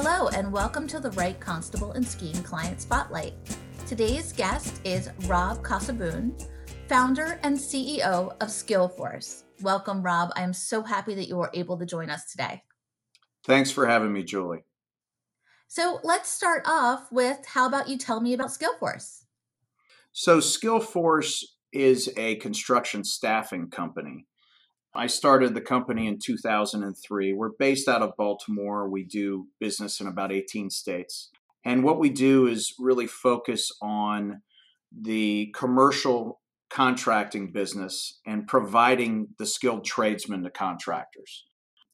Hello, and welcome to the Wright Constable and Skeen Client Spotlight. Today's guest is Rob Casaboon, founder and CEO of Skillforce. Welcome, Rob. I am so happy that you are able to join us today. Thanks for having me, Julie. So let's start off with how about you tell me about Skillforce? So, Skillforce is a construction staffing company. I started the company in 2003. We're based out of Baltimore. We do business in about 18 states. And what we do is really focus on the commercial contracting business and providing the skilled tradesmen to contractors.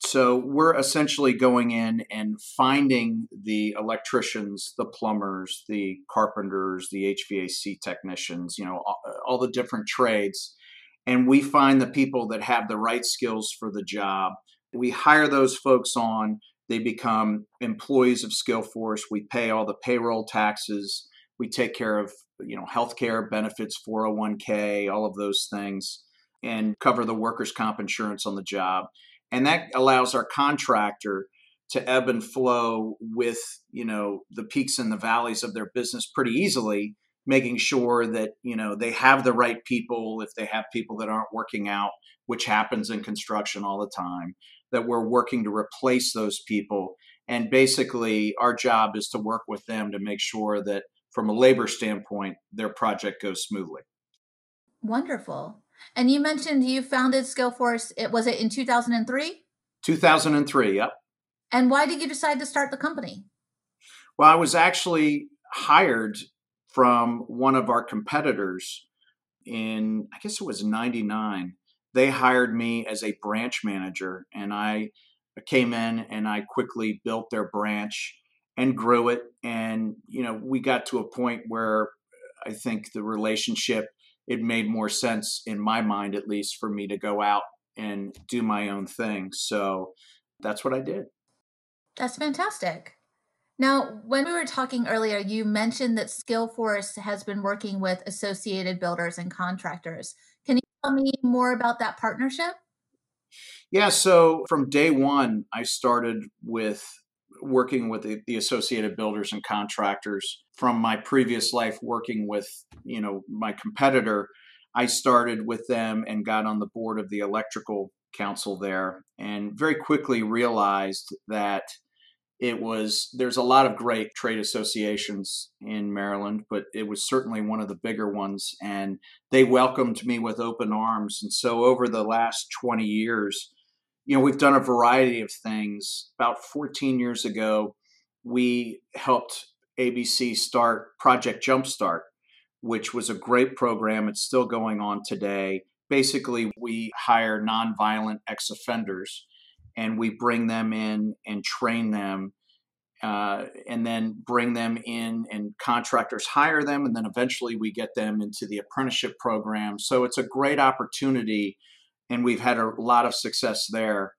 So we're essentially going in and finding the electricians, the plumbers, the carpenters, the HVAC technicians, you know, all, the different trades. And we find the people that have the right skills for the job. We hire those folks on. They become employees of Skillforce. We pay all the payroll taxes. We take care of, you know, healthcare benefits, 401k, all of those things, and cover the workers' comp insurance on the job and that allows our contractor to ebb and flow with you know the peaks and the valleys of their business pretty easily making sure that you know they have the right people if they have people that aren't working out which happens in construction all the time that we're working to replace those people and basically our job is to work with them to make sure that from a labor standpoint their project goes smoothly wonderful and you mentioned you founded Skillforce. It was it in 2003? 2003, yep. And why did you decide to start the company? Well, I was actually hired from one of our competitors in I guess it was 99. They hired me as a branch manager and I came in and I quickly built their branch and grew it. And you know, we got to a point where I think the relationship it made more sense in my mind at least for me to go out and do my own thing. So that's what i did. That's fantastic now when we were talking earlier you mentioned that skillforce has been working with associated builders and contractors. Can you tell me more about that partnership? Yeah so from day one i started with working with the, the associated builders and contractors. From my previous life working with you know my competitor i started with them and got on the board of the electrical council there and very quickly realized that it was there's a lot of great trade associations in Maryland, but it was certainly one of the bigger ones, and they welcomed me with open arms. And so, over the last 20 years, you know, we've done a variety of things. About 14 years ago, we helped ABC start Project Jumpstart, which was a great program. It's still going on today. Basically, we hire nonviolent ex offenders and we bring them in and train them. Uh, and then bring them in, and contractors hire them, and then eventually we get them into the apprenticeship program. So it's a great opportunity and we've had a lot of success there.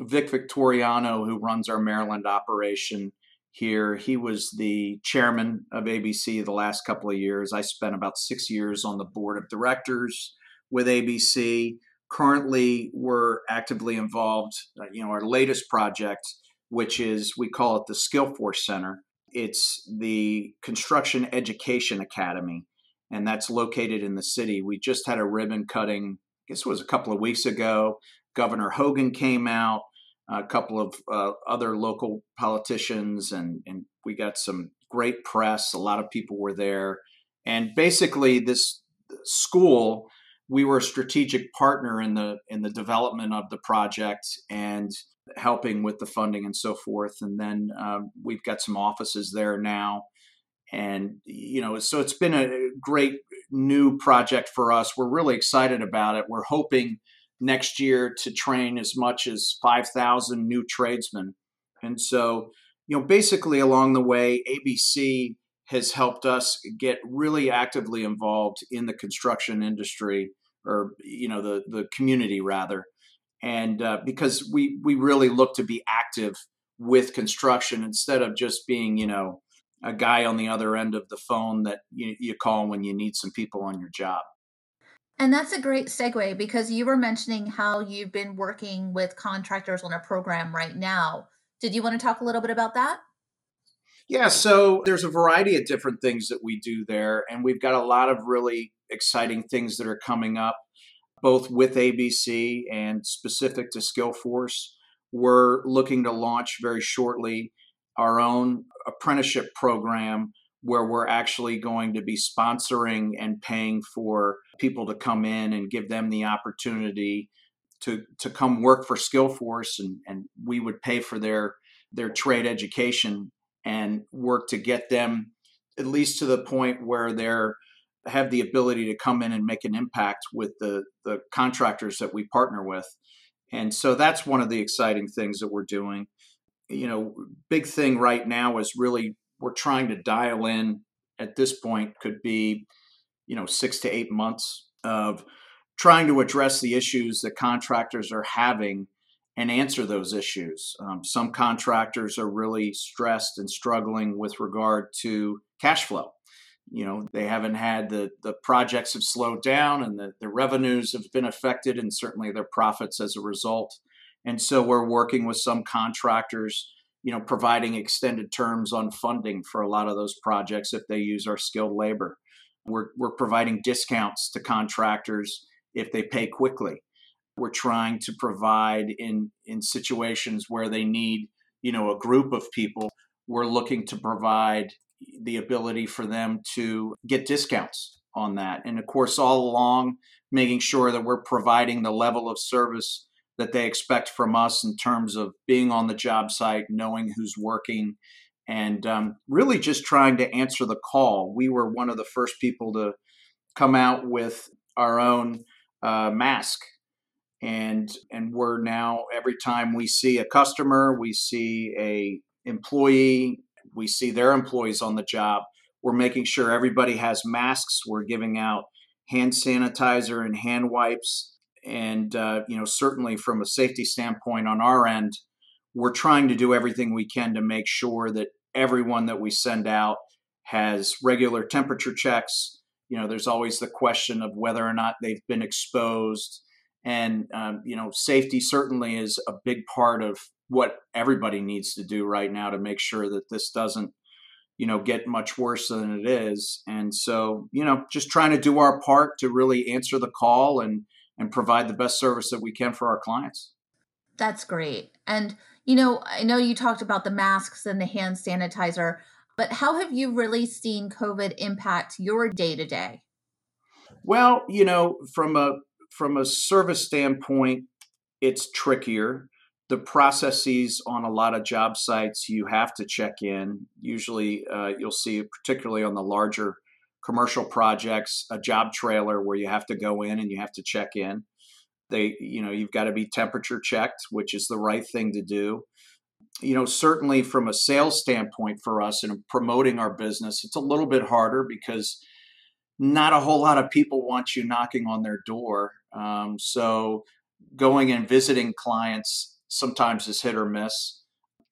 Vic Victoriano, who runs our Maryland operation here, he was the chairman of ABC the last couple of years. I spent about six years on the board of directors with ABC. Currently, we're actively involved. Uh, you know, our latest project, which is we call it the Skillforce Center. It's the Construction Education Academy, and that's located in the city. We just had a ribbon cutting guess it was a couple of weeks ago. Governor Hogan came out, a couple of uh, other local politicians, and, and we got some great press. A lot of people were there. And basically, this school, we were a strategic partner in the in the development of the project and helping with the funding and so forth. And then um, we've got some offices there now. And you know so it's been a great new project for us. We're really excited about it. We're hoping next year to train as much as 5000 new tradesmen. And so you know basically along the way abc has helped us get really actively involved in the construction industry or you know the the community rather and uh, because we we really look to be active with construction instead of just being you know a guy on the other end of the phone that you, you call when you need some people on your job. And that's a great segue because you were mentioning how you've been working with contractors on a program right now Did you want to talk a little bit about that? Yeah, so there's a variety of different things that we do there, and we've got a lot of really exciting things that are coming up, both with ABC and specific to Skillforce. We're looking to launch very shortly our own apprenticeship program where we're actually going to be sponsoring and paying for people to come in and give them the opportunity to to come work for Skillforce and, and we would pay for their their trade education and work to get them at least to the point where they're have the ability to come in and make an impact with the the contractors that we partner with. And so that's one of the exciting things that we're doing. You know, big thing right now is really we're trying to dial in at this point could be, you know, 6 to 8 months of trying to address the issues that contractors are having and answer those issues. Um, some contractors are really stressed and struggling with regard to cash flow. You know, they haven't had the the projects have slowed down and the, the revenues have been affected and certainly their profits as a result. And so we're working with some contractors, you know, providing extended terms on funding for a lot of those projects if they use our skilled labor. We're, we're providing discounts to contractors if they pay quickly. We're trying to provide in in situations where they need, you know, a group of people. We're looking to provide the ability for them to get discounts on that. And of course, all along, making sure that we're providing the level of service that they expect from us in terms of being on the job site, knowing who's working, and um, really just trying to answer the call. We were one of the first people to come out with our own uh, mask and and we're now every time we see a customer we see a employee we see their employees on the job. We're making sure everybody has masks. We're giving out hand sanitizer and hand wipes. And uh, you know certainly from a safety standpoint on our end we're trying to do everything we can to make sure that everyone that we send out has regular temperature checks. You know there's always the question of whether or not they've been exposed. And um, you know safety certainly is a big part of what everybody needs to do right now to make sure that this doesn't you know get much worse than it is. And so you know just trying to do our part to really answer the call and and provide the best service that we can for our clients. That's great. And you know i know you talked about the masks and the hand sanitizer but how have you really seen covid impact your day to day well you know from a from a service standpoint, it's trickier. The processes on a lot of job sites, you have to check in. Usually, uh, you'll see, particularly on the larger commercial projects, a job trailer where you have to go in and you have to check in. They, you know, you've got to be temperature checked, which is the right thing to do. You know, certainly from a sales standpoint for us and promoting our business, it's a little bit harder because not a whole lot of people want you knocking on their door. Um, so going and visiting clients sometimes is hit or miss.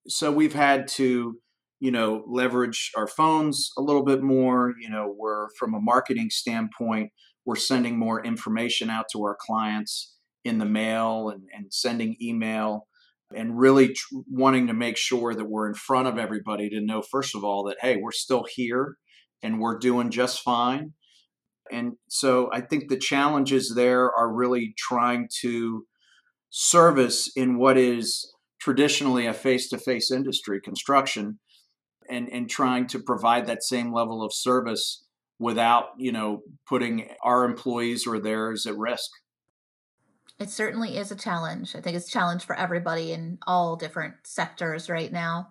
So we've had to, you know, leverage our phones a little bit more. You know, we're from a marketing standpoint, we're sending more information out to our clients in the mail and, and sending email and really tr- wanting to make sure that we're in front of everybody to know, first of all, that, hey, we're still here and we're doing just fine and so I think the challenges there are really trying to service in what is traditionally a face-to-face industry, construction, and and trying to provide that same level of service without you know putting our employees or theirs at risk. It certainly is a challenge. I think it's a challenge for everybody in all different sectors right now.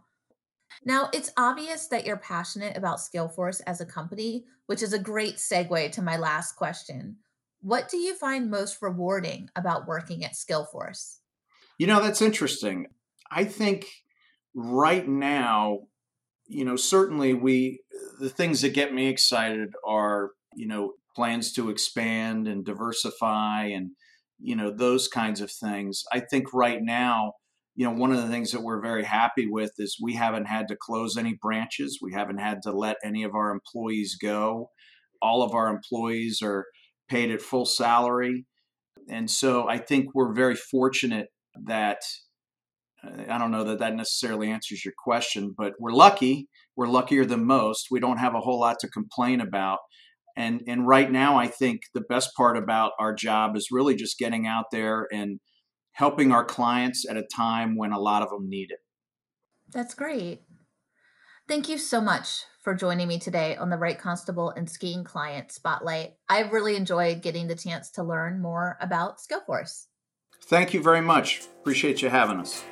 Now, it's obvious that you're passionate about Skillforce as a company, which is a great segue to my last question. What do you find most rewarding about working at Skillforce? You know, that's interesting. I think right now, you know, certainly we, the things that get me excited are, you know, plans to expand and diversify and, you know, those kinds of things. I think right now, you know, one of the things that we're very happy with is we haven't had to close any branches. We haven't had to let any of our employees go. All of our employees are paid at full salary. And so I think we're very fortunate that I don't know that that necessarily answers your question, but we're lucky. We're luckier than most. We don't have a whole lot to complain about. And and right now, I think the best part about our job is really just getting out there and helping our clients at a time when a lot of them need it. That's great. Thank you so much for joining me today on the Wright Constable and Skeen Client Spotlight. I've really enjoyed getting the chance to learn more about Skillforce. Thank you very much. Appreciate you having us.